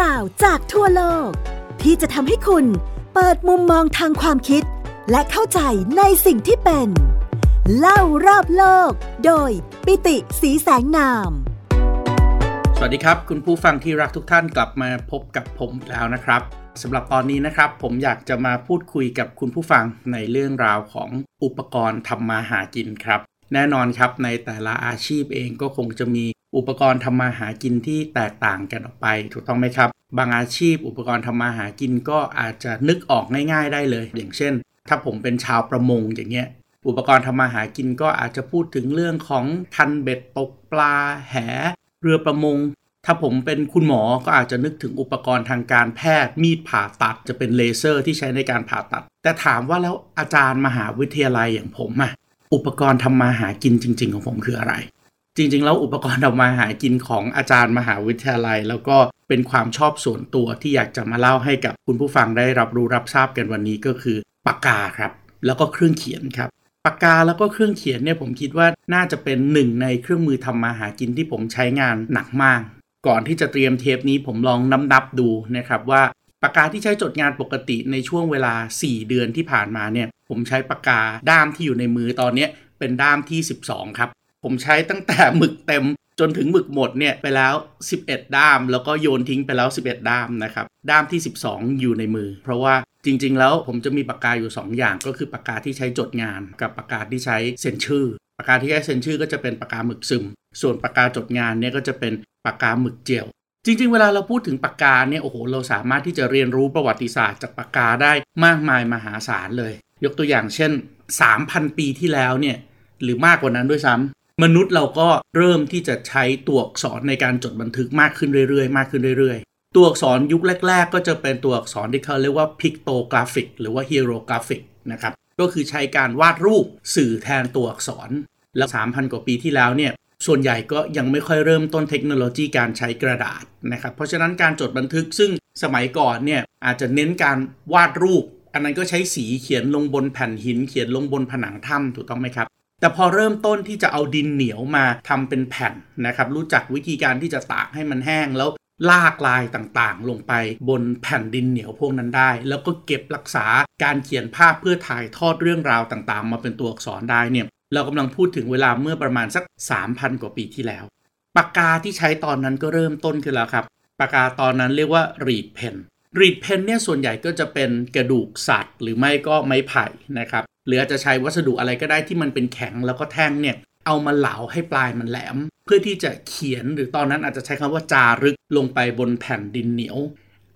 ราวจากทั่วโลก ที่จะทำให้คุณเปิดมุมมองทางความคิด และเข้าใจในสิ่งที่เป็น เล่ารอบโลก โดยปิติสีแสงนาม สวัสดีครับ คุณผู้ฟังที่รักทุกท่านกลับมาพบกับผมแล้วนะครับสำหรับตอนนี้นะครับ ผมอยากจะมาพูดคุยกับคุณผู้ฟังในเรื่องราวของอุปกรณ์ทำมาหากินครับ แน่นอนครับในแต่ละอาชีพเองก็คงจะมี อุปกรณ์ทำมาหากินที่แตกต่างกันออกไป ถูกต้องไหมครับ บางอาชีพอุปกรณ์ทำมาหากินก็อาจจะนึกออกง่ายๆได้เลย อย่างเช่น ถ้าผมเป็นชาวประมงอย่างเงี้ยอุปกรณ์ทำมาหากินก็อาจจะพูดถึงเรื่องของทันเบ็ดตกปลาแห เรือประมง ถ้าผมเป็นคุณหมอก็อาจจะนึกถึงอุปกรณ์ทางการแพทย์ มีดผ่าตัดจะเป็นเลเซอร์ที่ใช้ในการผ่าตัด แต่ถามว่าแล้วอาจารย์มหาวิทยาลัยอย่างผมอะอุปกรณ์ทำมาหากินจริง ๆ ของผมคืออะไร จริงๆ แล้วอุปกรณ์ทำมาหากินของอาจารย์มหาวิทยาลัย แล้วก็เป็นความชอบส่วนตัวที่อยากจะมาเล่าให้กับคุณผู้ฟังได้รับรู้รับทราบกันวันนี้ก็คือปากกาครับ แล้วก็เครื่องเขียนครับปากกาแล้วก็เครื่องเขียนเนี่ยผมคิดว่าน่าจะเป็นหนึ่งในเครื่องมือทำมาหากินที่ผมใช้งานหนักมาก ก่อนที่จะเตรียมเทปนี้ผมลองนับนับดูนะครับว่าปากกาที่ใช้จดงานปกติในช่วงเวลา 4 เดือนที่ผ่านมาเนี่ยผมใช้ปากกาด้ามที่อยู่ในมือตอนนี้เป็นด้ามที่ 12 ครับ ผมใช้ตั้งแต่หมึกเต็มจนถึงหมึกหมดเนี่ยไปแล้ว 11 ด้าม แล้วก็โยนทิ้งไปแล้ว 11 ด้ามนะครับ ด้ามที่ 12 อยู่ในมือ เพราะว่าจริง ๆ แล้วผมจะมีปากกาอยู่ 2 อย่าง ก็คือปากกาที่ใช้จดงาน กับปากกาที่ใช้เซ็นชื่อ ปากกาที่ใช้เซ็นชื่อก็จะเป็นปากกาหมึกซึม ส่วนปากกาจดงานเนี่ยก็จะเป็นปากกาหมึกเจลจริง ๆ เวลาเราพูดถึงปากกาเนี่ยโอ้โหเราสามารถที่จะเรียนรู้ประวัติศาสตร์จากปากกาได้มากมายมหาศาลเลย ยกตัวอย่างเช่น 3,000 ปีที่แล้วเนี่ยหรือมากกว่านั้นด้วยซ้ำ มนุษย์เราก็เริ่มที่จะใช้ตัวอักษรในการจดบันทึกมากขึ้นเรื่อยๆ มากขึ้นเรื่อยๆ ตัวอักษรยุคแรก ๆ ก็จะเป็นตัวอักษรที่เขาเรียกว่า pictographic หรือว่า hieroglyphic นะครับก็คือใช้การวาดรูปสื่อแทนตัวอักษร แล้ว 3,000 กว่าปีที่แล้วเนี่ยส่วนใหญ่ก็ยังไม่ค่อยเริ่มต้นเทคโนโลยีการใช้กระดาษนะครับ เพราะฉะนั้นการจดบันทึกซึ่งสมัยก่อนเนี่ยอาจจะเน้นการวาดรูป อันนั้นก็ใช้สีเขียนลงบนแผ่นหินเขียนลงบนผนังถ้ำถูกต้องไหมครับ แต่พอเริ่มต้นที่จะเอาดินเหนียวมาทำเป็นแผ่นนะครับรู้จักวิธีการที่จะตากให้มันแห้งแล้วลากลายต่างๆ ลงไปบนแผ่นดินเหนียวพวกนั้นได้ แล้วก็เก็บรักษาการเขียนภาพเพื่อถ่ายทอดเรื่องราวต่างๆ มาเป็นตัวอักษรได้เนี่ยเรากำลังพูดถึงเวลาเมื่อประมาณสัก 3,000 กว่าปีที่แล้ว ปากกาที่ใช้ตอนนั้นก็เริ่มต้นขึ้นแล้วครับปากกาตอนนั้นเรียกว่า reed pen reed pen เนี่ยส่วนใหญ่ก็จะเป็นกระดูกสัตว์ หรือไม่ก็ไม้ไผ่นะครับ หรืออาจจะใช้วัสดุอะไรก็ได้ที่มันเป็นแข็งแล้วก็แท่งเนี่ยเอามาเหลาให้ปลายมันแหลม เพื่อที่จะเขียนหรือตอนนั้นอาจจะใช้คำว่าจารึกลงไปบนแผ่นดินเหนียว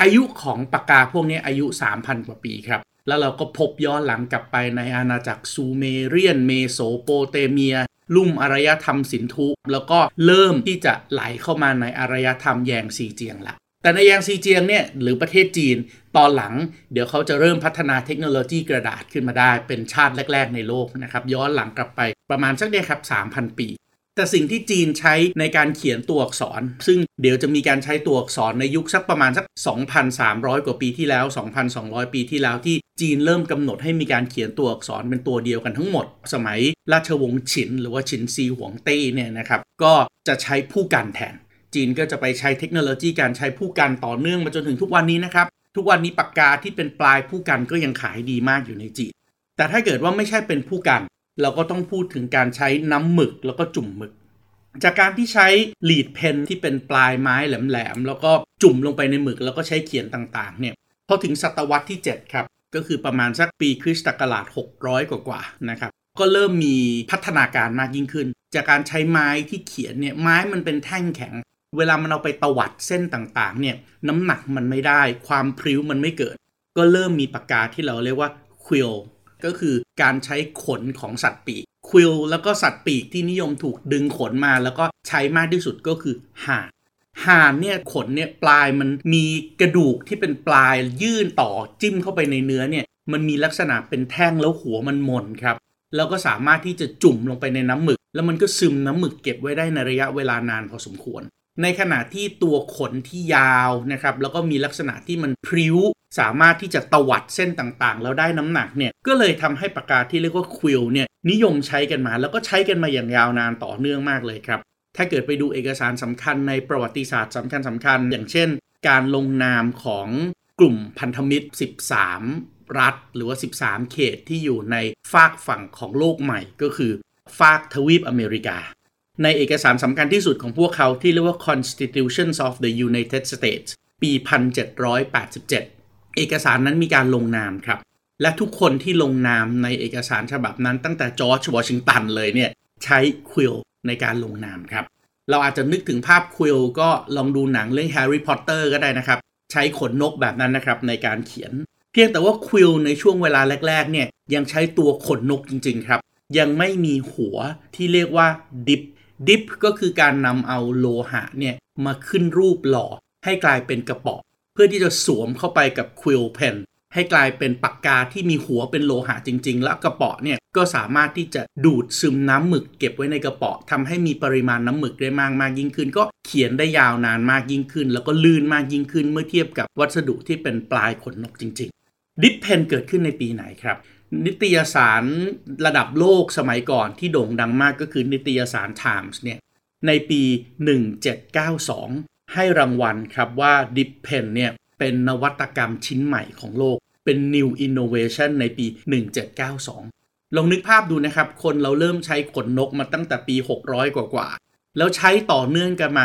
อายุของปากกาพวกนี้อายุ 3,000 กว่าปีครับ แล้วเราก็พบย้อนหลังกลับไปในอาณาจักรซูเมเรียน เมโสโปเตเมีย ลุ่มอารยธรรมสินธุ แล้วก็เริ่มที่จะไหลเข้ามาในอารยธรรมแยงซีเจียงละ แต่ในแยงซีเจียงเนี่ยหรือประเทศจีนตอนหลัง เดี๋ยวเขาจะเริ่มพัฒนาเทคโนโลยีกระดาษขึ้นมาได้ เป็นชาติแรก ๆ ในโลกนะครับย้อนหลังกลับไปประมาณสักเนี่ยครับ 3,000 ปี แต่สิ่งที่จีนใช้ในการเขียนตัวอักษร ซึ่งเดี๋ยวจะมีการใช้ตัวอักษรในยุคสักประมาณสัก 2,300 กว่าปีที่แล้ว 2,200 ปีที่แล้วที่จีนเริ่มกำหนดให้มีการเขียนตัวอักษรเป็นตัวเดียวกันทั้งหมด สมัยราชวงศ์ฉิน หรือว่าฉินซีหวงเต้เนี่ยนะครับก็จะใช้ผู้กันแทน จีนก็จะไปใช้เทคโนโลยีการใช้ผู้กันต่อเนื่องมาจนถึงทุกวันนี้นะครับ ทุกวันนี้ปากกาที่เป็นปลายผู้กันก็ยังขายดีมากอยู่ในจีน แต่ถ้าเกิดว่าไม่ใช่เป็นผู้กัน เราก็ต้องพูดถึงการใช้น้ำหมึกแล้วก็จุ่มหมึก จากการที่ใช้ลีดเพนที่เป็นปลายไม้แหลมๆแล้วก็จุ่มลงไปในหมึกแล้วก็ใช้เขียนต่างๆ เนี่ยพอถึงศตวรรษที่ 7 ครับ ก็คือประมาณสักปีคริสต์ศักราช600 กว่าๆนะครับก็เริ่มมีพัฒนาการมากยิ่งขึ้น จากการใช้ไม้ที่เขียนเนี่ยไม้มันเป็นแท่งแข็ง เวลามันเอาไปตวัดเส้นต่างๆ เนี่ยน้ำหนักมันไม่ได้ ความพริ้วมันไม่เกิด ก็เริ่มมีปากกาที่เราเรียกว่าควิลก็คือการใช้ขนของสัตว์ปีกควิลแล้วก็สัตว์ปีกที่นิยมถูกดึงขนมาแล้วก็ใช้มากที่สุดก็คือห่านห่านเนี่ยขนเนี่ยปลายมันมีกระดูกที่เป็นปลายยื่นต่อจิ้มเข้าไปในเนื้อเนี่ยมันมีลักษณะเป็นแท่งแล้วหัวมันมนครับแล้วก็สามารถที่จะจุ่มลงไปในน้ำหมึก แล้วมันก็ซึมน้ำหมึกเก็บไว้ได้ในระยะเวลานานพอสมควร ในขณะที่ตัวขนที่ยาวนะครับแล้วก็มีลักษณะที่มันพริ้ว สามารถที่จะตวัดเส้นต่างๆ แล้วได้น้ำหนักเนี่ยก็เลยทำให้ปากกาที่เรียกว่าควิลเนี่ยนิยมใช้กันมา แล้วก็ใช้กันมาอย่างยาวนานต่อเนื่องมากเลยครับถ้าเกิดไปดูเอกสารสำคัญในประวัติศาสตร์สำคัญสำคัญ อย่างเช่น การลงนามของกลุ่มพันธมิตร 13 รัฐ หรือว่า 13 เขตที่อยู่ในฝากฝั่งของโลกใหม่ก็คือฝากทวีปอเมริกา ในเอกสารสำคัญที่สุดของพวกเขาที่เรียกว่า Constitutions of the United States ปี 1787 เอกสารนั้นมีการลงนามครับ และทุกคนที่ลงนามในเอกสารฉบับนั้นตั้งแต่จอร์จวอชิงตันเลยเนี่ยใช้ quill ในการลงนามครับ เราอาจจะนึกถึงภาพ quill ก็ลองดูหนังเรื่องแฮร์รี่พอตเตอร์ก็ได้นะครับ ใช้ขนนกแบบนั้นนะครับในการเขียน เพียงแต่ว่า quill ในช่วงเวลาแรก ๆ เนี่ยยังใช้ตัวขนนกจริง ๆ ครับ ยังไม่มีหัวที่เรียกว่า dip dip ก็คือการนำเอาโลหะเนี่ยมาขึ้นรูปหล่อให้กลายเป็นกระเปาะเพื่อที่จะสวมเข้าไปกับ quill pen ให้กลายเป็นปากกาที่มีหัวเป็นโลหะจริง ๆ และกระเปาะเนี่ยก็สามารถที่จะดูดซึมน้ำหมึกเก็บไว้ในกระเปาะทำให้มีปริมาณน้ำหมึกได้มากมากยิ่งขึ้น ก็เขียนได้ยาวนานมากยิ่งขึ้น แล้วก็ลื่นมากยิ่งขึ้นเมื่อเทียบกับวัสดุที่เป็นปลายขนนกจริง ๆ dip pen เกิดขึ้นในปีไหนครับ นิตยสารระดับโลกสมัยก่อนที่โด่งดังมากก็คือนิตยสาร Times เนี่ยในปี 1792 ให้รางวัลครับว่า dip pen เนี่ยเป็นนวัตกรรมชิ้นใหม่ของโลก เป็น new innovation ในปี 1792 ลองนึกภาพดูนะครับ คนเราเริ่มใช้ขนนกมาตั้งแต่ปี 600 กว่ากว่า แล้วใช้ต่อเนื่องกันมา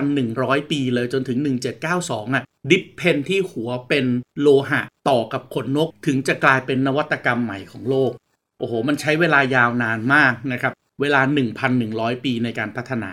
1,100 ปีเลยจนถึง 1792อะ dip pen ที่หัวเป็นโลหะต่อกับขนนก ถึงจะกลายเป็นนวัตกรรมใหม่ของโลก โอ้โห มันใช้เวลายาวนานมากนะครับ เวลา 1,100 ปีในการพัฒนา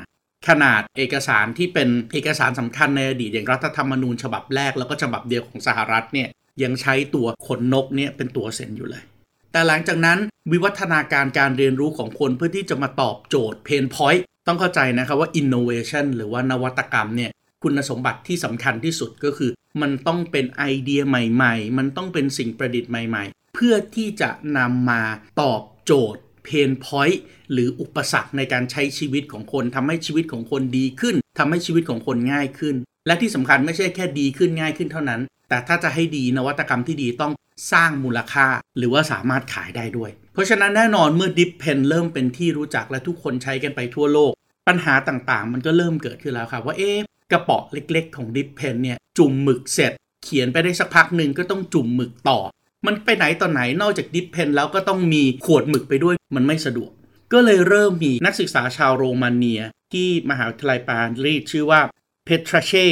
ขนาดเอกสารที่เป็นเอกสารสำคัญในอดีตอย่างรัฐธรรมนูญฉบับแรกแล้วก็ฉบับเดียวของสหรัฐเนี่ยยังใช้ตัวขนนกเนี่ยเป็นตัวเซ็นอยู่เลย แต่หลังจากนั้นวิวัฒนาการการเรียนรู้ของคนเพื่อที่จะมาตอบโจทย์ pain point ต้องเข้าใจนะครับว่า innovation หรือว่านวัตกรรมเนี่ย คุณสมบัติที่สำคัญที่สุดก็คือ มันต้องเป็นไอเดียใหม่ ๆ มันต้องเป็นสิ่งประดิษฐ์ใหม่ ๆ เพื่อที่จะนำมาตอบโจทย์ pain point หรืออุปสรรคในการใช้ชีวิตของคนทำให้ชีวิตของคนดีขึ้นทำให้ชีวิตของคนง่ายขึ้น และที่สำคัญไม่ใช่แค่ดีขึ้นง่ายขึ้นเท่านั้น แต่ถ้าจะให้ดีนวัตกรรมที่ดีต้องสร้างมูลค่าหรือว่าสามารถขายได้ด้วย เพราะฉะนั้นแน่นอนเมื่อ dip pen เริ่มเป็นที่รู้จักและทุกคนใช้กันไปทั่วโลก ปัญหาต่างๆ มันก็เริ่มเกิดขึ้นแล้วครับว่าเอ๊ะกระเปาะเล็กๆ ของ dip pen เนี่ยจุ่มหมึกเสร็จ เขียนไปได้สักพักหนึ่งก็ต้องจุ่มหมึกต่อ มันไปไหนต่อไหนนอกจาก dip pen แล้วก็ต้องมีขวดหมึกไปด้วยมันไม่สะดวก ก็เลยเริ่มมีนักศึกษาชาวโรมาเนีย ที่มหาวิทยาลัยปารีสชื่อว่าเพตราเช่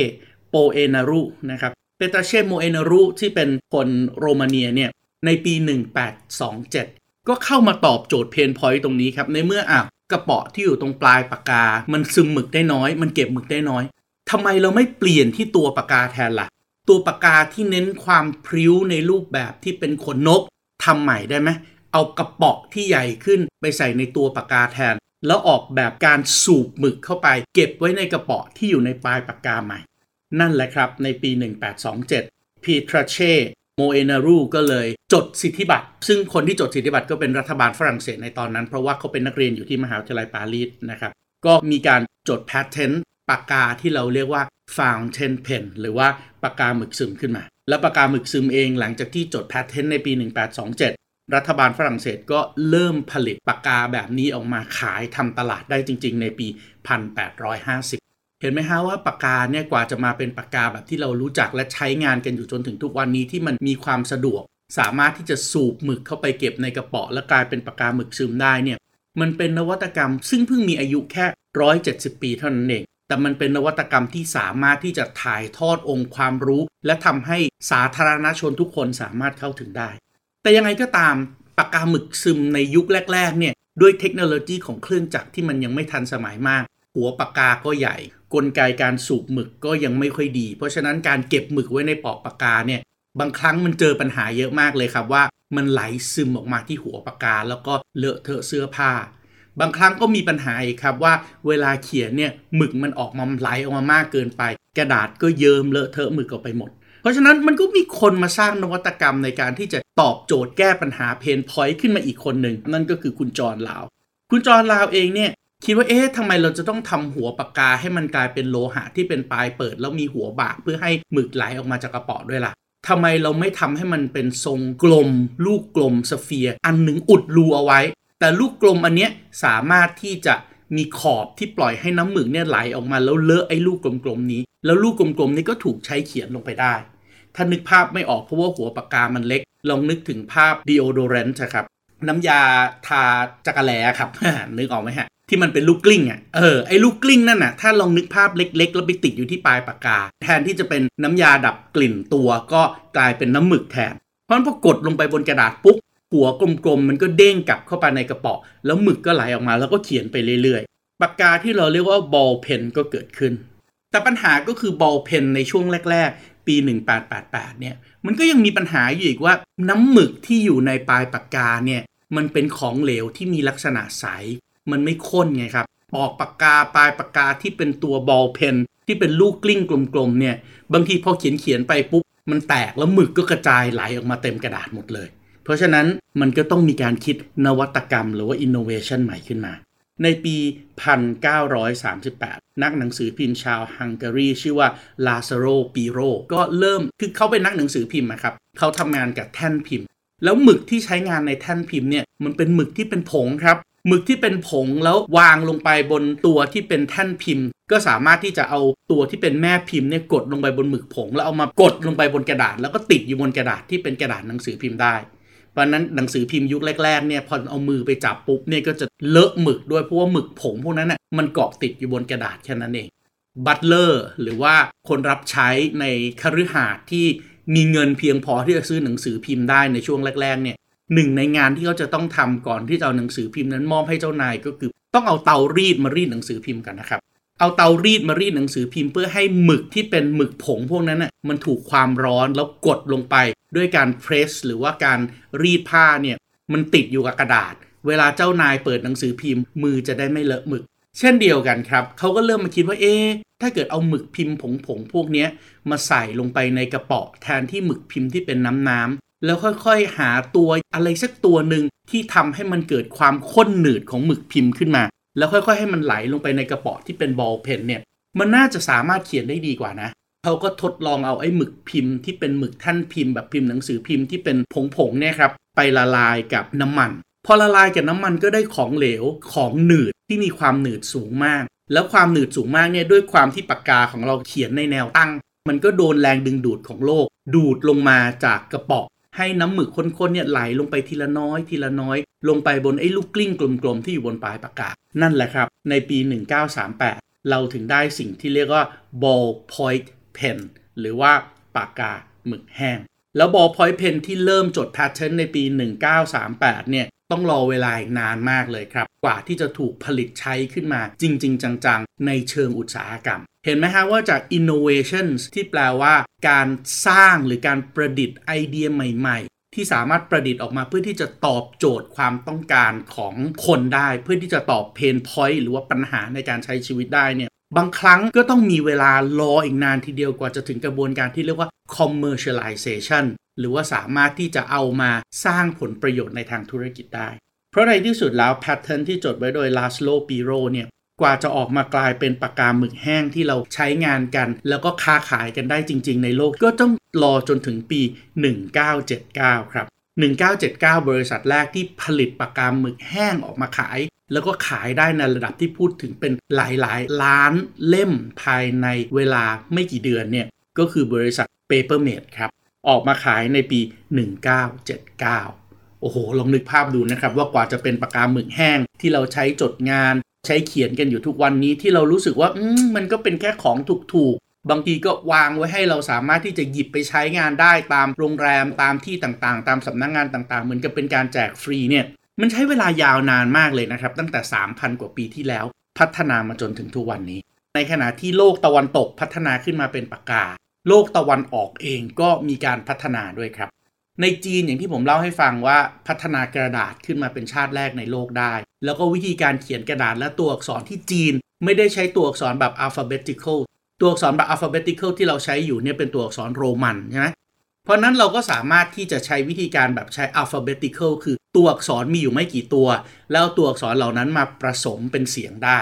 โปเอนารุนะครับเพตราเช่โปเอนารุที่เป็นคนโรมาเนียเนี่ยในปี 1827 ก็เข้ามาตอบโจทย์ pain point ตรงนี้ครับ ในเมื่ออะ กระเป๋อที่อยู่ตรงปลายปากกา มันซึมหมึกได้น้อย มันเก็บหมึกได้น้อยทำไมเราไม่เปลี่ยนที่ตัวปากกาแทนละ่ะ ตัวปากกาที่เน้นความพริ้วในรูปแบบที่เป็นขนนกทำใหม่ได้ไหมเอากระป๋อที่ใหญ่ขึ้นไปใส่ในตัวปากกาแทน แล้วออกแบบการสูบหมึกเข้าไป เก็บไว้ในกระป๋อที่อยู่ในปลายปากกาใหม่ นั่นแหละครับในปี 1827 พีทราเช่ โมเอนารูก็เลยจดสิทธิบัตร ซึ่งคนที่จดสิทธิบัตรก็เป็นรัฐบาลฝรั่งเศสในตอนนั้น เพราะว่าเขาเป็นนักเรียนอยู่ที่มหาวิทยาลัยปารีสนะครับ ก็มีการจดแพทเทนต์ปากกาที่เราเรียกว่า fountain pen หรือว่าปากกาหมึกซึมขึ้นมา แล้วปากกาหมึกซึมเองหลังจากที่จดแพทเทนต์ในปี 1827 รัฐบาลฝรั่งเศสก็เริ่มผลิตปากกาแบบนี้ออกมาขายทำตลาดได้จริง ๆ ในปี 1850 เห็นไหมฮะว่าปากกาเนี่ยกว่าจะมาเป็นปากกาแบบที่เรารู้จักและใช้งานกันอยู่จนถึงทุกวันนี้ที่มันมีความสะดวก สามารถที่จะสูบหมึกเข้าไปเก็บในกระเป๋าและกลายเป็นปากกาหมึกซึมได้เนี่ยมันเป็นนวัตกรรม ซึ่งเพิ่งมีอายุแค่ 170 ปีเท่านั้นเอง แต่มันเป็นนวัตกรรมที่สามารถที่จะถ่ายทอดองค์ความรู้ และทำให้สาธารณชนทุกคนสามารถเข้าถึงได้ แต่ยังไงก็ตามปากกาหมึกซึมในยุคแรก ๆ เนี่ยด้วยเทคโนโลยีของเครื่องจักรที่มันยังไม่ทันสมัยมาก หัวปากกาก็ใหญ่ กลไกการสูบหมึกก็ยังไม่ค่อยดี เพราะฉะนั้นการเก็บหมึกไว้ในปอกปากกาเนี่ยบางครั้งมันเจอปัญหาเยอะมากเลยครับว่า มันไหลซึมออกมาที่หัวปากกา แล้วก็เลอะเทอะเสื้อผ้า บางครั้งก็มีปัญหาอีกครับว่า เวลาเขียนเนี่ยหมึกมันออกมาไหลออกมามากเกินไป กระดาษก็เยิ้มเลอะเทอะหมึกออกไปหมด เพราะฉะนั้นมันก็มีคนมาสร้างนวัตกรรมในการที่จะตอบโจทย์แก้ปัญหา pain point ขึ้นมาอีกคนหนึ่งนั่นก็คือคุณจอห์นลาว คุณจอห์นลาวเองเนี่ย คิดว่าเอ๊ะทำไมเราจะต้องทำหัวปากกาให้มันกลายเป็นโลหะที่เป็นปลายเปิด แล้วมีหัวบากเพื่อให้หมึกไหลออกมาจากกระเปาะด้วยล่ะทำไมเราไม่ทำให้มันเป็นทรงกลม ลูกกลมสเฟียร์อันหนึ่งอุดรูเอาไว้ แต่ลูกกลมอันเนี้ยสามารถที่จะมีขอบที่ปล่อยให้น้ำหมึกเนี่ยไหลออกมาแล้วเลอะไอ้ลูกกลมๆนี้ แล้วลูกกลมๆนี้ก็ถูกใช้เขียนลงไปได้ ถ้านึกภาพไม่ออกเพราะว่าหัวปากกามันเล็ก ลองนึกถึงภาพ deodorant ครับ น้ำยาทาจักระแลครับนึกออกไหมฮะ ที่มันเป็นลูกกลิ้งอะ เออ ไอ้ลูกกลิ้งนั่นน่ะ ถ้าลองนึกภาพเล็ก ๆ แล้วไปติดอยู่ที่ปลายปากกา แทนที่จะเป็นน้ำยาดับกลิ่นตัวก็กลายเป็นน้ำหมึกแทน เพราะฉะนั้นพอกดลงไปบนกระดาษปุ๊บ หัวกลมๆ มันก็เด้งกลับเข้าไปในกระป๋าแล้วหมึกก็ไหลออกมาแล้วก็เขียนไปเรื่อยๆ ปากกาที่เราเรียกว่าบอลเพนก็เกิดขึ้น แต่ปัญหาก็คือบอลเพนในช่วงแรก ๆ ปี 1888 เนี่ย มันก็ยังมีปัญหาอยู่อีกว่าน้ำหมึกที่อยู่ในปลายปากกาเนี่ย มันเป็นของเหลวที่มีลักษณะใส มันไม่ข้นไงครับ ปอกปากกาปลายปากกาที่เป็นตัวบอลเพนที่เป็นลูกกลิ้งกลมๆเนี่ย บางทีพอเขียนเขียนไปปุ๊บ มันแตกแล้วหมึกก็กระจายไหลออกมาเต็มกระดาษหมดเลย เพราะฉะนั้นมันก็ต้องมีการคิดนวัตกรรมหรือว่า innovation ใหม่ขึ้นมา ในปี 1938 นักหนังสือพิมพ์ชาวฮังการีชื่อว่าลาซาโรปีโรก็เริ่มคือเขาเป็นนักหนังสือพิมพ์นะครับเขาทำงานกับแท่นพิมพ์ แล้วหมึกที่ใช้งานในแท่นพิมพ์เนี่ยมันเป็นหมึกที่เป็นผงครับ หมึกที่เป็นผงแล้ววางลงไปบนตัวที่เป็นแท่นพิมพ์ ก็สามารถที่จะเอาตัวที่เป็นแม่พิมพ์เนี่ยกดลงไปบนหมึกผง แล้วเอามากดลงไปบนกระดาษ แล้วก็ติดอยู่บนกระดาษที่เป็นกระดาษหนังสือพิมพ์ได้เพราะนั้นหนังสือพิมพ์ยุคแรกๆเนี่ยพอเอามือไปจับปุ๊บเนี่ยก็จะเลอะหมึกด้วยเพราะว่าหมึกผงพวกนั้นน่ะมันเกาะติดอยู่บนกระดาษแค่นั้นเองบัตเลอร์หรือว่าคนรับใช้ในคฤหาสน์ที่มีเงินเพียงพอที่จะซื้อหนังสือพิมพ์ได้ในช่วงแรกๆเนี่ย หนึ่งในงานที่เขาจะต้องทำก่อนที่จะเอาหนังสือพิมพ์นั้นมอบให้เจ้านายก็คือ ต้องเอาเตารีดมารีดหนังสือพิมพ์กันนะครับ เอาเตารีดมารีดหนังสือพิมพ์เพื่อให้หมึกที่เป็นหมึกผงพวกนั้นน่ะมันถูกความร้อนแล้วกดลงไป ด้วยการ press หรือว่าการรีดผ้าเนี่ยมันติดอยู่กับกระดาษ เวลาเจ้านายเปิดหนังสือพิมพ์ มือจะได้ไม่เลอะหมึก เช่นเดียวกันครับเขาก็เริ่มมาคิดว่าเอ๊ะถ้าเกิดเอาหมึกพิมพ์ผงๆพวกนี้มาใส่ลงไปในกระเปาะแทนที่หมึกพิมพ์ที่เป็นน้ำน้ำ แล้วค่อยๆ หาตัวอะไรสักตัวหนึ่งที่ทำให้มันเกิดความข้นหนืดของหมึกพิมพ์ขึ้นมา แล้วค่อยๆ ให้มันไหลลงไปในกระป๋าที่เป็นบอลเพนเนี่ยมันน่าจะสามารถเขียนได้ดีกว่านะเขาก็ทดลองเอาไอ้หมึกพิมพ์ที่เป็นหมึกท่านพิมพ์แบบพิมพ์หนังสือพิมพ์ที่เป็นผงๆเนี่ยครับไปละลายกับน้ำมัน พอละลายกับน้ำมันก็ได้ของเหลวของหนืดที่มีความหนืดสูงมาก แล้วความหนืดสูงมากเนี่ยด้วยความที่ปากกาของเราเขียนในแนวตั้ง มันก็โดนแรงดึงดูดของโลก ดูดลงมาจากกระป๋อง ให้น้ำหมึกข้นๆเนี่ยไหลลงไปทีละน้อย ทีละน้อย ลงไปบนไอ้ลูกกลิ้งกลมๆที่อยู่บนปลายปากกา นั่นแหละครับ ในปี 1938 เราถึงได้สิ่งที่เรียกว่า ball point pen หรือว่าปากกาหมึกแห้ง แล้ว ball point pen ที่เริ่มจดแพทเทิร์นในปี 1938 เนี่ย ต้องรอเวลาอีกนานมากเลยครับ กว่าที่จะถูกผลิตใช้ขึ้นมาจริง ๆ จัง ๆ ในเชิงอุตสาหกรรม เห็นไหมฮะว่าจาก innovations ที่แปลว่า การสร้างหรือการประดิษฐ์ไอเดียใหม่ ๆ ที่สามารถประดิษฐ์ออกมาเพื่อที่จะตอบโจทย์ความต้องการของคนได้ เพื่อที่จะตอบ pain point หรือว่าปัญหาในการใช้ชีวิตได้เนี่ย บางครั้งก็ต้องมีเวลารออีกนานทีเดียวกว่าจะถึงกระบวนการที่เรียกว่า commercialization หรือว่าสามารถที่จะเอามาสร้างผลประโยชน์ในทางธุรกิจได้ เพราะในที่สุดแล้ว patent ที่จดไว้โดยลาสโลบีโรเนี่ยกว่าจะออกมากลายเป็นปากกาหมึกแห้งที่เราใช้งานกัน แล้วก็ค้าขายกันได้จริง ๆ ในโลกก็ต้องรอจนถึงปี 1979 ครับ 1979 บริษัทแรกที่ผลิตปากกาหมึกแห้งออกมาขาย แล้วก็ขายได้ในระดับที่พูดถึงเป็นหลายๆ ล้านเล่มภายในเวลาไม่กี่เดือนเนี่ย ก็คือบริษัท Papermate ครับ ออกมาขายในปี 1979 โอ้โห ลองนึกภาพดูนะครับ ว่ากว่าจะเป็นปากกาหมึกแห้งที่เราใช้จดงาน ใช้เขียนกันอยู่ทุกวันนี้ที่เรารู้สึกว่ามมันก็เป็นแค่ของถูก บางทีก็วางไว้ให้เราสามารถที่จะหยิบไปใช้งานได้ตามโรงแรมตามที่ต่างๆ ตามสำนักงงานต่างๆ เหมือนกับเป็นการแจกฟรีเนี่ยมันใช้เวลายาวนานมากเลยนะครับ ตั้งแต่ 3,000 กว่าปีที่แล้ว พัฒนามาจนถึงทุกวันนี้ ในขณะที่โลกตะวันตกพัฒนาขึ้นมาเป็นปากกา โลกตะวันออกเองก็มีการพัฒนาด้วยครับ ในจีนอย่างที่ผมเล่าให้ฟังว่าพัฒนากระดาษขึ้นมาเป็นชาติแรกในโลกได้ แล้วก็วิธีการเขียนกระดาษและตัวอักษรที่จีน ไม่ได้ใช้ตัวอักษรแบบ alphabetical ตัวอักษรแบบ alphabetical ที่เราใช้อยู่เนี่ยเป็นตัวอักษรโรมันใช่ไหมเพราะนั้นเราก็สามารถที่จะใช้วิธีการแบบใช้ alphabetical คือตัวอักษรมีอยู่ไม่กี่ตัว แล้วตัวอักษรเหล่านั้นมาผสมเป็นเสียงได้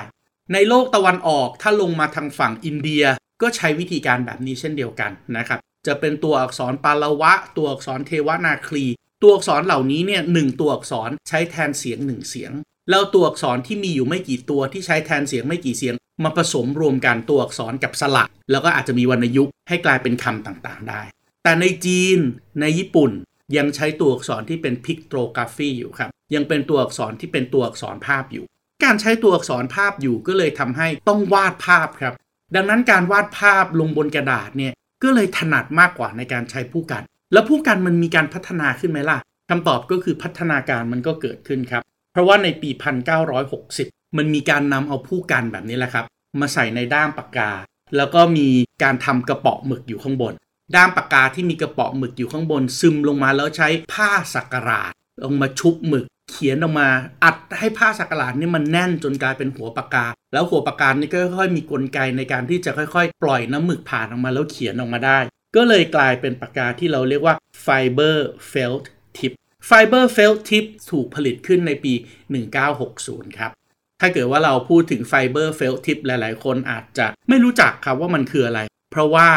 ในโลกตะวันออกถ้าลงมาทางฝั่งอินเดียก็ใช้วิธีการแบบนี้เช่นเดียวกันนะครับจะเป็นตัวอักษรปาละวะ ตัวอักษรเทวนาคลี ตัวอักษรเหล่านี้เนี่ยหนึ่งตัวอักษรใช้แทนเสียงหนึ่งเสียง แล้วตัวอักษรที่มีอยู่ไม่กี่ตัวที่ใช้แทนเสียงไม่กี่เสียง มาผสมรวมกันตัวอักษรกับสระแล้วก็อาจจะมีวรรณยุกต์ให้กลายเป็นคำต่างๆได้ แต่ในจีนในญี่ปุ่นยังใช้ตัวอักษรที่เป็นพิกโตรกราฟีอยู่ครับ ยังเป็นตัวอักษรที่เป็นตัวอักษรภาพอยู่ การใช้ตัวอักษรภาพอยู่ก็เลยทำให้ต้องวาดภาพครับ ดังนั้นการวาดภาพลงบนกระดาษเนี่ยก็เลยถนัดมากกว่าในการใช้ผู้กัน แล้วผู้กันมันมีการพัฒนาขึ้นไหมล่ะคำตอบก็คือพัฒนาการมันก็เกิดขึ้นครับ ราะว่าในปี 1960 มันมีการนำเอาผู้กันแบบนี้แหละครับ มาใส่ในด้ามปากกา แล้วก็มีการทำกระเป๋ะหมึกอยู่ข้างบน ด้ามปากกาที่มีกระเป๋ะหมึกอยู่ข้างบน ซึมลงมาแล้วใช้ผ้าสักการาลงมาชุบหมึก เขียนออกมา อัดให้ผ้าสักการานี่มันแน่นจนกลายเป็นหัวปากกา แล้วหัวปากกานี่ก็ค่อยๆมีกลไกในการที่จะค่อย ๆ ปล่อยน้ำหมึกผ่านออกมาแล้วเขียนออกมาได้ ก็เลยกลายเป็นปากกาที่เราเรียกว่า fiber felt tip Fiber Felt Tip ถูกผลิตขึ้นในปี 1960 ครับ ถ้าเกิดว่าเราพูดถึง Fiber Felt Tip หลาย ๆ คนอาจจะไม่รู้จักครับว่ามันคืออะไร เพราะว่า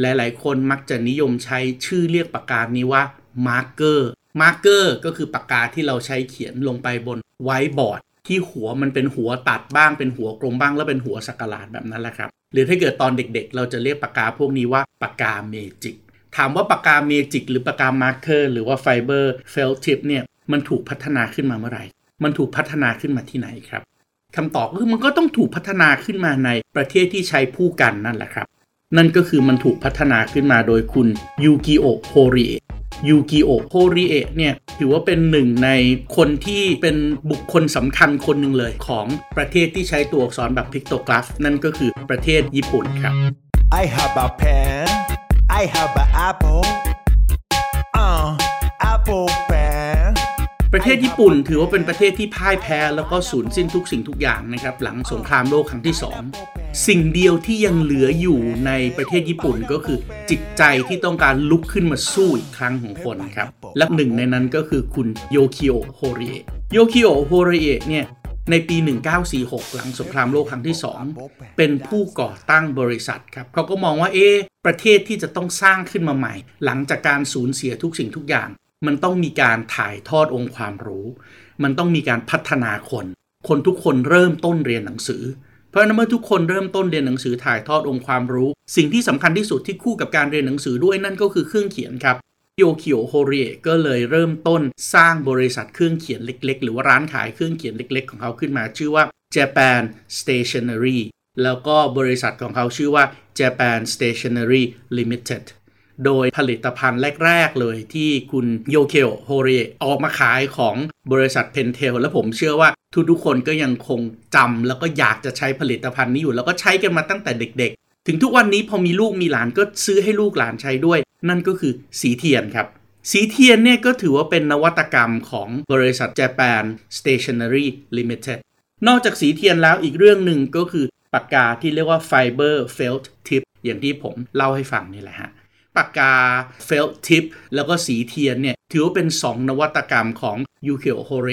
หลาย ๆ คนมักจะนิยมใช้ชื่อเรียกปากกานี้ว่า Marker Marker ก็คือปากกาที่เราใช้เขียนลงไปบนไวท์บอร์ดที่หัวมันเป็นหัวตัดบ้างเป็นหัวกลมบ้างแล้วเป็นหัวสักหลาดแบบนั้นแหละครับ หรือถ้าเกิดตอนเด็กๆ เราจะเรียกปากกาพวกนี้ว่าปากกาเมจิก ถามว่าปากกาเมจิกหรือปากกา marker หรือว่า fiber felt tip เนี่ยมันถูกพัฒนาขึ้นมาเมื่อไหร่ มันถูกพัฒนาขึ้นมาที่ไหนครับคำตอบคือมันก็ต้องถูกพัฒนาขึ้นมาในประเทศที่ใช้พู่กันนั่นแหละครับ นั่นก็คือมันถูกพัฒนาขึ้นมาโดยคุณยูกิโอโฮริเอะยูกิโอโฮริเอะเนี่ยถือว่าเป็นหนึ่งในคนที่เป็นบุคคลสำคัญคนหนึ่งเลยของประเทศที่ใช้ตัวอักษรแบบพิกโตกราฟนั่นก็คือประเทศญี่ปุ่นครับ I have a pen I have an apple uh apple pen ประเทศญี่ปุ่นถือว่าเป็นประเทศที่พ่ายแพ้แล้วก็สูญสิ้นทุกสิ่งทุกอย่างนะครับหลังสงครามโลกครั้งที่ 2 สิ่งเดียวที่ยังเหลืออยู่ในประเทศญี่ปุ่นก็คือจิตใจที่ต้องการลุกขึ้นมาสู้อีกครั้งของคนครับและหนึ่งในนั้นก็คือคุณโยคิโอโฮริเอะโยคิโอโฮริเอะเนี่ย ในปี 1946 หลังสงครามโลกครั้งที่ 2 เป็นผู้ก่อตั้งบริษัทครับเขาก็มองว่าเอ๊ประเทศที่จะต้องสร้างขึ้นมาใหม่ หลังจากการสูญเสียทุกสิ่งทุกอย่าง มันต้องมีการถ่ายทอดองค์ความรู้ มันต้องมีการพัฒนาคน คนทุกคนเริ่มต้นเรียนหนังสือ เพราะฉะนั้นเมื่อทุกคนเริ่มต้นเรียนหนังสือถ่ายทอดองค์ความรู้ สิ่งที่สำคัญที่สุดที่คู่กับการเรียนหนังสือด้วยนั่นก็คือเครื่องเขียนครับ ยูกิโอโฮริเอะก็เลยเริ่มต้นสร้างบริษัทเครื่องเขียนเล็ก ๆ หรือว่าร้านขายเครื่องเขียนเล็ก ๆ ของเขาขึ้นมาชื่อว่า Japan Stationery แล้วก็บริษัทของเขาชื่อว่า Japan Stationery Limited โดยผลิตภัณฑ์แรก ๆ เลยที่คุณยูกิโอโฮริเอะออกมาขายของบริษัทเพนเทลและผมเชื่อว่าทุกๆคนก็ยังคงจำแล้วก็อยากจะใช้ผลิตภัณฑ์นี้อยู่ แล้วก็ใช้กันมาตั้งแต่เด็กๆ ถึงทุกวันนี้พอมีลูกมีหลานก็ซื้อให้ลูกหลานใช้ด้วย นั่นก็คือสีเทียนครับ สีเทียนเนี่ยก็ถือว่าเป็นนวัตกรรมของบริษัท Japan Stationery Limited นอกจากสีเทียนแล้วอีกเรื่องหนึ่งก็คือปากกาที่เรียกว่า Fiber Felt Tip อย่างที่ผมเล่าให้ฟังนี่แหละฮะปากกา Felt Tip แล้วก็สีเทียนเนี่ยถือว่าเป็น 2 นวัตกรรมของยูเคโอโฮเร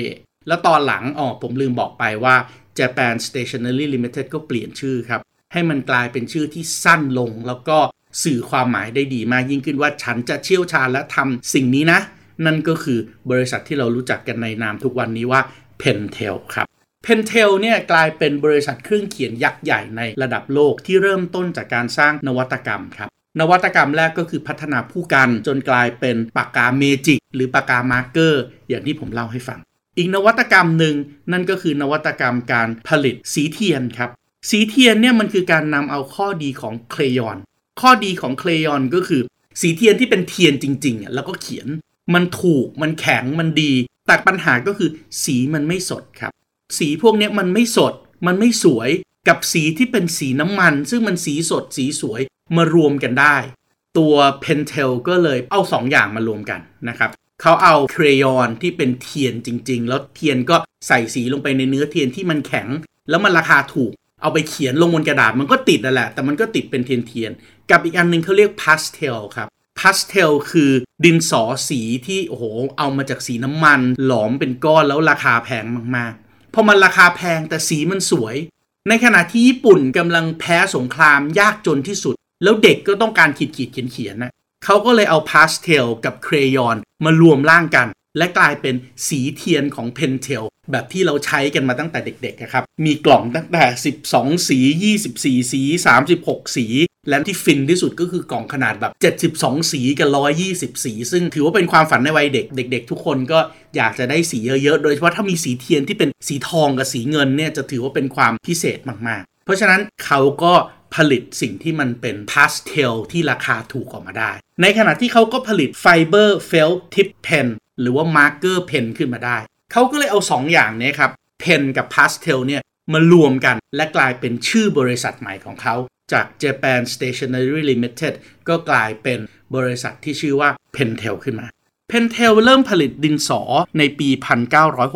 แล้วตอนหลังอ๋อผมลืมบอกไปว่า Japan Stationery Limited ก็เปลี่ยนชื่อครับ ให้มันกลายเป็นชื่อที่สั้นลง แล้วก็สื่อความหมายได้ดีมากยิ่งขึ้นว่าฉันจะเชี่ยวชาญและทำสิ่งนี้นะ นั่นก็คือบริษัทที่เรารู้จักกันในนามทุกวันนี้ว่า Pentel ครับ Pentel เนี่ยกลายเป็นบริษัทเครื่องเขียนยักษ์ใหญ่ในระดับโลกที่เริ่มต้นจากการสร้างนวัตกรรมครับนวัตกรรมแรกก็คือพัฒนาพู่กันจนกลายเป็นปากกาเมจิกหรือปากกา marker อย่างที่ผมเล่าให้ฟัง อีกนวัตกรรมหนึ่งนั่นก็คือนวัตกรรมการผลิตสีเทียนครับ สีเทียนเนี่ยมันคือการนำเอาข้อดีของ crayon ข้อดีของ crayon ก็คือ สีเทียนที่เป็นเทียนจริงๆอะแล้วก็เขียน มันถูกมันแข็งมันดี แต่ปัญหาก็คือ สีมันไม่สดครับ สีพวกนี้มันไม่สด มันไม่สวยกับสีที่เป็นสีน้ำมัน ซึ่งมันสีสดสีสวยมารวมกันได้ ตัว Pentel ก็เลยเอา2อย่างมารวมกันนะครับเขาเอา crayon ที่เป็นเทียนจริง ๆ แล้วเทียนก็ใส่สีลงไปในเนื้อเทียนที่มันแข็ง แล้วมันราคาถูก เอาไปเขียนลงบนกระดาษมันก็ติดนั่นแหละ แต่มันก็ติดเป็นเทียนเทียนๆกับอีกอันหนึ่งเขาเรียกพาสเทลครับพาสเทลคือดินสอสีที่โอ้โหเอามาจากสีน้ำมัน หลอมเป็นก้อนแล้วราคาแพงมากๆพอมันราคาแพงแต่สีมันสวย ในขณะที่ญี่ปุ่นกำลังแพ้สงครามยากจนที่สุด แล้วเด็กก็ต้องการขีดขีดเขียนเขียนนะเขาก็เลยเอาพาสเทลกับ crayon มารวมร่างกัน และกลายเป็นสีเทียนของเพนเทล แบบที่เราใช้กันมาตั้งแต่เด็กๆครับ มีกล่องตั้งแต่ 12 สี 24 สี 36 สี และที่ฟินที่สุดก็คือกล่องขนาดแบบ 72 สีกับ 120 สี ซึ่งถือว่าเป็นความฝันในวัยเด็ก เด็ก ๆ ทุกคนก็อยากจะได้สีเยอะๆ โดยเฉพาะถ้ามีสีเทียนที่เป็นสีทองกับสีเงินเนี่ยจะถือว่าเป็นความพิเศษมากๆ เพราะฉะนั้นเขาก็ผลิตสิ่งที่มันเป็นพาสเทลที่ราคาถูกออกมาได้ ในขณะที่เขาก็ผลิต fiber felt tip pen หรือว่า marker pen ขึ้นมาได้ เขาก็เลยเอา 2 อย่างนี้ครับ pen กับพาสเทลเนี่ยมารวมกันและกลายเป็นชื่อบริษัทใหม่ของเขาจาก Japan Stationery Limited ก็กลายเป็นบริษัทที่ชื่อว่า Pentel ขึ้นมา Pentel เริ่มผลิตดินสอในปี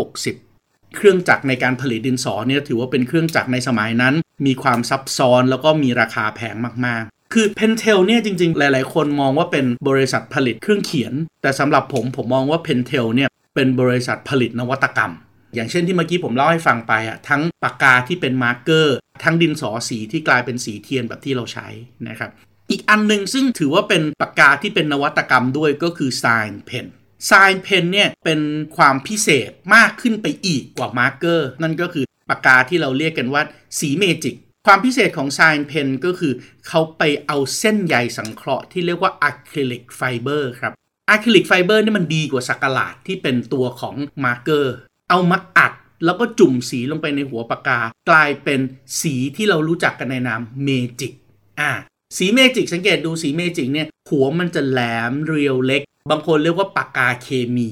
1960 เครื่องจักรในการผลิตดินสอเนี่ยถือว่าเป็นเครื่องจักรในสมัยนั้น มีความซับซ้อนแล้วก็มีราคาแพงมาก ๆ คือ Pentel เนี่ยจริง ๆ หลาย ๆ คนมองว่าเป็นบริษัทผลิตเครื่องเขียน แต่สำหรับผมผมมองว่า Pentel เนี่ย เป็นบริษัทผลิตนวัตกรรม อย่างเช่นที่เมื่อกี้ผมเล่าให้ฟังไปอะทั้งปากกาที่เป็น marker ทั้งดินสอสีที่กลายเป็นสีเทียนแบบที่เราใช้นะครับอีกอันหนึ่งซึ่งถือว่าเป็นปากกาที่เป็นนวัตกรรมด้วยก็คือ Sign Pen Sign Pen เนี่ยเป็นความพิเศษมากขึ้นไปอีกกว่า marker นั่นก็คือปากกาที่เราเรียกกันว่าสีเมจิกความพิเศษของ Sign Pen ก็คือเขาไปเอาเส้นใยสังเคราะห์ที่เรียกว่า acrylic fiber ครับ acrylic fiber นี่มันดีกว่าสักหลาดที่เป็นตัวของ marker เอามาอัดแล้วก็จุ่มสีลงไปในหัวปากกา กลายเป็นสีที่เรารู้จักกันในนามเมจิกอ่าสีเมจิกสังเกตดูสีเมจิกเนี่ยหัวมันจะแหลมเรียวเล็ก บางคนเรียกว่าปากกาเคมี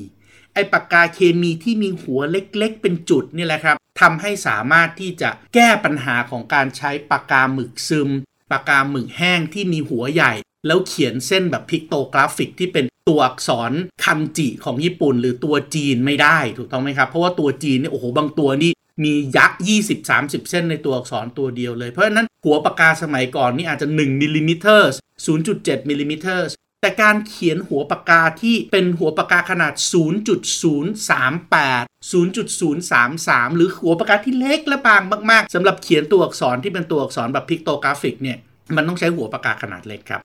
ไอ้ปากกาเคมีที่มีหัวเล็กๆ เป็นจุดนี่แหละครับทำให้สามารถที่จะแก้ปัญหาของการใช้ปากกาหมึกซึม ปากกาหมึกแห้งที่มีหัวใหญ่ แล้วเขียนเส้นแบบ pictographic ที่เป็นตัวอักษรคันจิของญี่ปุ่น หรือตัวจีนไม่ได้ถูกต้องไหมครับ เพราะว่าตัวจีนเนี่ยโอ้โหบางตัวนี่มีหยัก20-30เส้นในตัวอักษรตัวเดียวเลย เพราะฉะนั้นหัวปากกาสมัยก่อนนี่อาจจะ1มิลลิเมตร0.7มิลลิเมตรแต่การเขียนหัวปากกาที่เป็นหัวปากกาขนาด 0.038 0.033 หรือหัวปากกาที่เล็กและบางมาก ๆสำหรับเขียนตัวอักษรที่เป็นตัวอักษรแบบ pictographic เนี่ยมันต้องใช้หัวปากกาขนาดเล็กครับ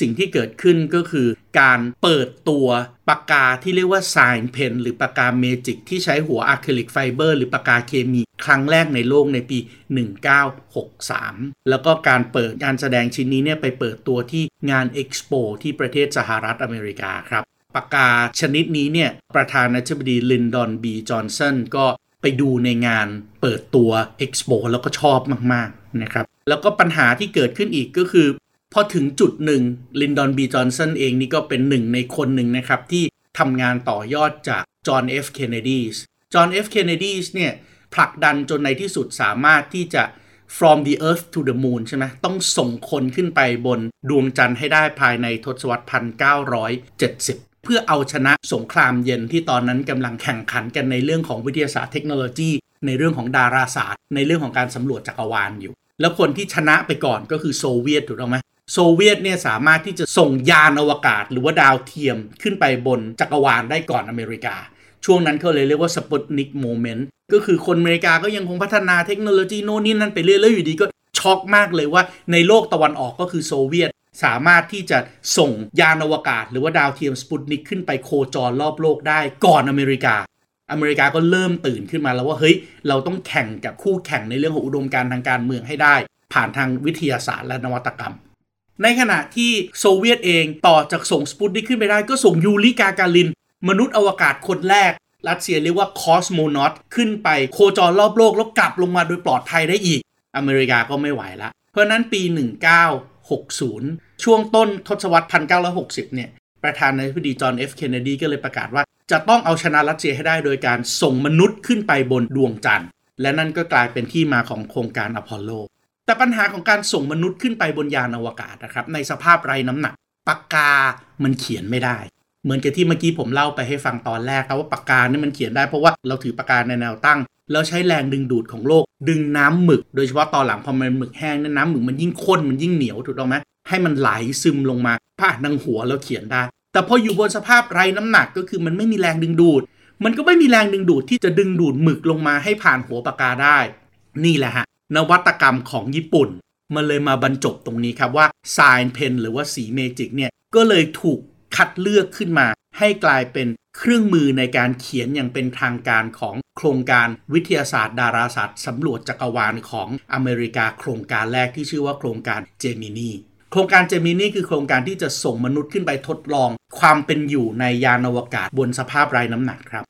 สิ่งที่เกิดขึ้นก็คือการเปิดตัวปากกาที่เรียกว่า Sign Pen หรือปากกาเมจิกที่ใช้หัว acrylic fiber หรือปากกาเคมี ครั้งแรกในโลกในปี 1963 แล้วก็การเปิดงานแสดงชิ้นนี้เนี่ยไปเปิดตัวที่งาน Expo ที่ประเทศสหรัฐอเมริกาครับปากกาชนิดนี้เนี่ยประธานาธิบดีลินดอนบีจอห์นสันก็ไปดูในงานเปิดตัว Expo แล้วก็ชอบมาก ๆ นะครับ แล้วก็ปัญหาที่เกิดขึ้นอีกก็คือ พอถึงจุดหนึ่งลินดอนบีจอห์นสันเองนี่ก็เป็นหนึ่งในคนหนึ่งนะครับ ที่ทำงานต่อยอดจากจอห์นเอฟเคนเนดีสจอห์นเอฟเคนเนดีเนี่ยผลักดันจนในที่สุดสามารถที่จะ from the earth to the moon ใช่ไหมต้องส่งคนขึ้นไปบนดวงจันทร์ให้ได้ภายในทศวรรษ 1970 เพื่อเอาชนะสงครามเย็นที่ตอนนั้นกำลังแข่งขันกันในเรื่องของวิทยาศาสตร์เทคโนโลยี ในเรื่องของดาราศาสตร์ ในเรื่องของการสำรวจจักรวาลอยู่ แล้วคนที่ชนะไปก่อนก็คือโซเวียตถูกต้องไหม โซเวียตเนี่ยสามารถที่จะส่งยานอวกาศ หรือว่าดาวเทียมขึ้นไปบนจักรวาลได้ก่อนอเมริกา ช่วงนั้นเขาเลยเรียกว่า Sputnik moment ก็คือคนอเมริกาก็ยังคงพัฒนาเทคโนโลยีโน่นนี่นั่นไปเรื่อยๆอยู่ดีก็ช็อกมากเลยว่าในโลกตะวันออกก็คือโซเวียต สามารถที่จะส่งยานอวกาศ หรือว่าดาวเทียมสปุตนิกขึ้นไปโคจรรอบโลกได้ก่อนอเมริกาอเมริกาก็เริ่มตื่นขึ้นมาแล้วว่าเฮ้ย เราต้องแข่งกับคู่แข่งในเรื่องของอุดมการณ์ทางการเมืองให้ได้ ผ่านทางวิทยาศาสตร์และนวัตกรรม ในขณะที่โซเวียตเองต่อจากส่งสปุตนิกขึ้นไปได้ก็ส่งยูริกากาลิน มนุษย์อวกาศคนแรก รัสเซียเรียกว่า cosmonaut ขึ้นไปโคจรรอบโลกแล้วกลับลงมาโดยปลอดภัยได้อีก อเมริกาก็ไม่ไหวละ เพราะนั้นปี 1960 ช่วงต้นทศวรรษ 1960 เนี่ย ประธานาธิบดีจอห์นเอฟเคนเนดีก็เลยประกาศว่า จะต้องเอาชนะรัสเซียให้ได้โดยการส่งมนุษย์ขึ้นไปบนดวงจันทร์ และนั่นก็กลายเป็นที่มาของโครงการอพอลโล แต่ปัญหาของการส่งมนุษย์ขึ้นไปบนยานอวกาศนะครับ ในสภาพไร้น้ำหนักปากกามันเขียนไม่ได้ เหมือนกับที่เมื่อกี้ผมเล่าไปให้ฟังตอนแรกครับว่าปากกาเนี่ยมันเขียนได้เพราะว่าเราถือปากกาในแนวตั้ง แล้วใช้แรงดึงดูดของโลก ดึงน้ำหมึก โดยเฉพาะตอนหลังพอมันหมึกแห้งเนี่ยน้ำหมึกมันยิ่งข้นมันยิ่งเหนียวถูกต้องไหมให้มันไหลซึมลงมาผ่านทางหัวแล้วเขียนได้ แต่พออยู่บนสภาพไร้น้ำหนักก็คือมันไม่มีแรงดึงดูด มันก็ไม่มีแรงดึงดูดที่จะดึงดูดหมึกลงมาให้ผ่านหัวปากกาได้ นี่แหละฮะ นวัตกรรมของญี่ปุ่น มันเลยมาบรรจบตรงนี้ครับว่า Sign Pen หรือว่าสีเมจิกเนี่ยก็เลยถูกคัดเลือกขึ้นมา ให้กลายเป็นเครื่องมือในการเขียนอย่างเป็นทางการของโครงการวิทยาศาสตร์ ดาราศาสตร์สำรวจจักรวาลของอเมริกาโครงการแรกที่ชื่อว่าโครงการเจมินีโครงการเจมินีคือโครงการที่จะส่งมนุษย์ขึ้นไปทดลอง ความเป็นอยู่ในยานอวกาศบนสภาพไร้น้ำหนักครับ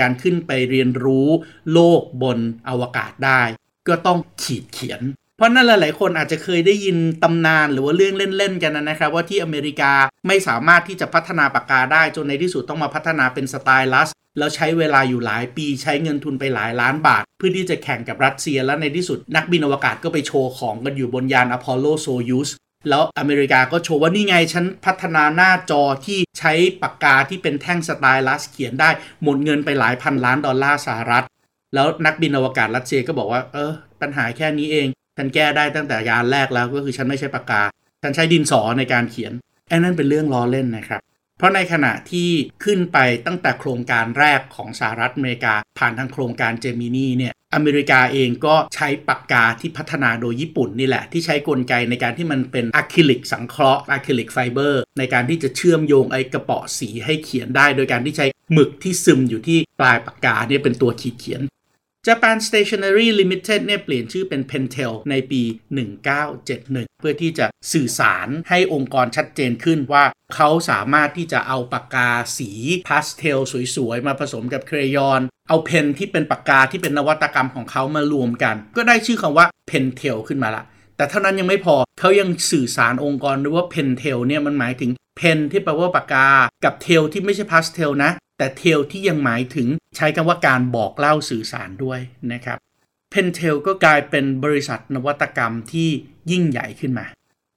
การขึ้นไปเรียนรู้โลกบนอวกาศได้ ก็ต้องขีดเขียน เพราะนั่นหลาย ๆ คนอาจจะเคยได้ยินตำนานหรือว่าเรื่องเล่น ๆ กันนะครับ ว่าที่อเมริกาไม่สามารถที่จะพัฒนาปากกาได้จนในที่สุดต้องมาพัฒนาเป็น stylus แล้วใช้เวลาอยู่หลายปีใช้เงินทุนไปหลายล้านบาท เพื่อที่จะแข่งกับรัสเซียและในที่สุด นักบินอวกาศก็ไปโชว์ของกันอยู่บนยานอพอลโลโซยูสแล้วอเมริกาก็โชว์ว่านี่ไงฉันพัฒนาหน้าจอที่ใช้ปากกาที่เป็นแท่ง stylus เขียนได้ หมดเงินไปหลายพันล้านดอลลาร์สหรัฐ แล้วนักบินอวกาศรัสเซียก็บอกว่า เออ ปัญหาแค่นี้เอง ฉันแก้ได้ตั้งแต่ยานแรกแล้วก็คือฉันไม่ใช้ปากกา ฉันใช้ดินสอในการเขียนไอ้นั่นเป็นเรื่องล้อเล่นนะครับ เพราะในขณะที่ขึ้นไปตั้งแต่โครงการแรกของสหรัฐอเมริกา ผ่านทางโครงการเจมินีเนี่ยอเมริกาเองก็ใช้ปากกาที่พัฒนาโดยญี่ปุ่นนี่แหละ ที่ใช้กลไกในการที่มันเป็นอะคริลิกสังเคราะห์ acrylic fiber ในการที่จะเชื่อมโยงไอ้กระเปาะสีให้เขียนได้ โดยการที่ใช้หมึกที่ซึมอยู่ที่ปลายปากกาเนี่ยเป็นตัวขีดเขียน Japan Stationery Limited เนี่ยเปลี่ยนชื่อเป็น Pentel ในปี 1971 เพื่อที่จะสื่อสารให้องค์กรชัดเจนขึ้นว่าเขาสามารถที่จะเอาปากกาสีพาสเทลสวยๆ มาผสมกับ crayon เอา pen ที่เป็นปากกาที่เป็นนวัตกรรมของเขามารวมกัน ก็ได้ชื่อคำว่า Pentel ขึ้นมาละแต่เท่านั้นยังไม่พอเขายังสื่อสารองค์กรด้วยว่า Pentel เนี่ยมันหมายถึง pen ที่แปลว่าปากกา กับ tell ที่ไม่ใช่พาสเทลนะ แต่ tell ที่ยังหมายถึงใช้คำว่าการบอกเล่าสื่อสารด้วยนะครับ Pentel ก็กลายเป็นบริษัทนวัตกรรมที่ยิ่งใหญ่ขึ้นมา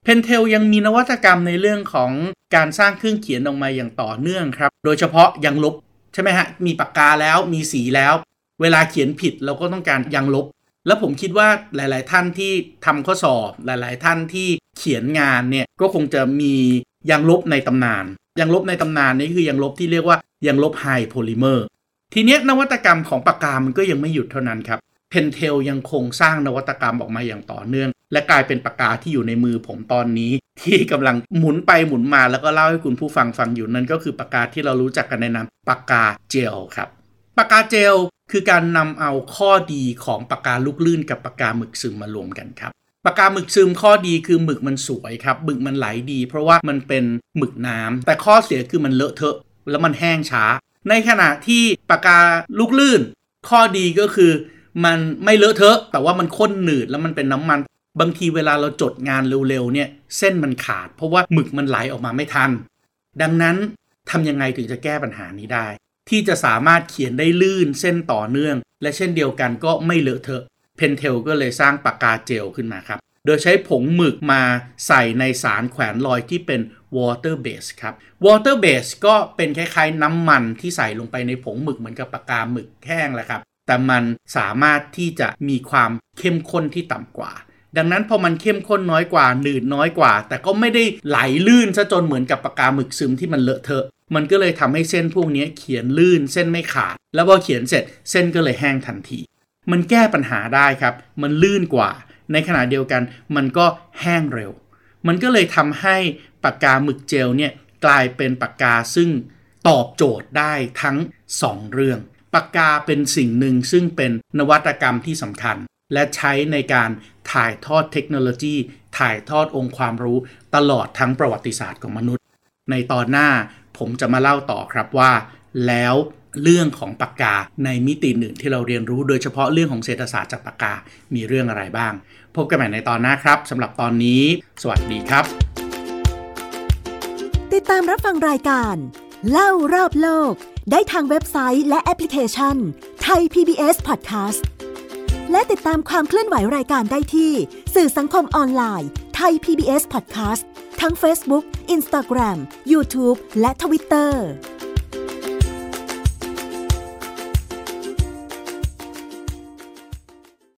Pentel ยังมีนวัตกรรมในเรื่องของการสร้างเครื่องเขียนออกมาอย่างต่อเนื่องครับ โดยเฉพาะยางลบใช่ไหมฮะ มีปากกาแล้วมีสีแล้ว เวลาเขียนผิดเราก็ต้องการยางลบ แล้วผมคิดว่าหลาย ๆ ท่านที่ทำข้อสอบ หลาย ๆ ท่านที่เขียนงานเนี่ยก็คงจะมี ยางลบในตำนาน ยางลบในตำนานนี่คือยางลบที่เรียกว่ายางลบ Hi-Polymer ทีนี้นวัตกรรมของปากกามันก็ยังไม่หยุดเท่านั้นครับ Pentel ยังคงสร้างนวัตกรรมออกมาอย่างต่อเนื่อง และกลายเป็นปากกาที่อยู่ในมือผมตอนนี้ ที่กำลังหมุนไปหมุนมาแล้วก็เล่าให้คุณผู้ฟังฟังอยู่นั่นก็คือปากกาที่เรารู้จักกันในนามปากกาเจลครับปากกาเจลคือการนำเอาข้อดีของปากกาลูกลื่นกับปากกาหมึกซึมมารวมกันครับ ปากกาหมึกซึมข้อดีคือหมึกมันสวยครับหมึกมันไหลดี เพราะว่ามันเป็นหมึกน้ำแต่ข้อเสียคือมันเลอะเทอะ แล้วมันแห้งช้า ในขณะที่ปากกาลูกลื่น ข้อดีก็คือ มันไม่เลอะเทอะ แต่ว่ามันข้นหนืดแล้วมันเป็นน้ำมัน บางทีเวลาเราจดงานเร็วๆเนี่ยเส้นมันขาด เพราะว่าหมึกมันไหลออกมาไม่ทัน ดังนั้นทำยังไงถึงจะแก้ปัญหานี้ได้ ที่จะสามารถเขียนได้ลื่นเส้นต่อเนื่อง และเช่นเดียวกันก็ไม่เลอะเทอะ เพนเทลก็เลยสร้างปากกาเจลขึ้นมาครับ โดยใช้ผงหมึกมาใส่ในสารแขวนลอยที่เป็น water base ครับ water base ก็เป็นคล้ายๆน้ำมันที่ใส่ลงไปในผงหมึกเหมือนกับปากกาหมึกแห้งแหละครับ แต่มันสามารถที่จะมีความเข้มข้นที่ต่ำกว่า ดังนั้นพอมันเข้มข้นน้อยกว่าหนืดน้อยกว่า แต่ก็ไม่ได้ไหลลื่นซะจนเหมือนกับปากกาหมึกซึมที่มันเลอะเทอะมันก็เลยทำให้เส้นพวกนี้เขียนลื่นเส้นไม่ขาด แล้วพอเขียนเสร็จเส้นก็เลยแห้งทันที มันแก้ปัญหาได้ครับ มันลื่นกว่า ในขณะเดียวกัน มันก็แห้งเร็ว มันก็เลยทำให้ปากกาหมึกเจลเนี่ยกลายเป็นปากกาซึ่งตอบโจทย์ได้ทั้ง 2 เรื่อง ปากกาเป็นสิ่งหนึ่งซึ่งเป็นนวัตกรรมที่สำคัญ และใช้ในการถ่ายทอดเทคโนโลยี ถ่ายทอดองค์ความรู้ตลอดทั้งประวัติศาสตร์ของมนุษย์ ในตอนหน้าผมจะมาเล่าต่อครับว่า แล้ว เรื่องของปากกาในมิติหนึ่งที่เราเรียนรู้ โดยเฉพาะเรื่องของเศรษฐศาสตร์จากปากกา มีเรื่องอะไรบ้าง พบกันใหม่ในตอนหน้าครับสำหรับตอนนี้ สวัสดีครับ ติดตามรับฟังรายการ เล่ารอบโลก ได้ทางเว็บไซต์และแอปพลิเคชันไทย PBS Podcast และติดตามความเคลื่อนไหวรายการได้ที่ สื่อสังคมออนไลน์ไทย PBS Podcast ทั้ง Facebook, Instagram, YouTube และ Twitter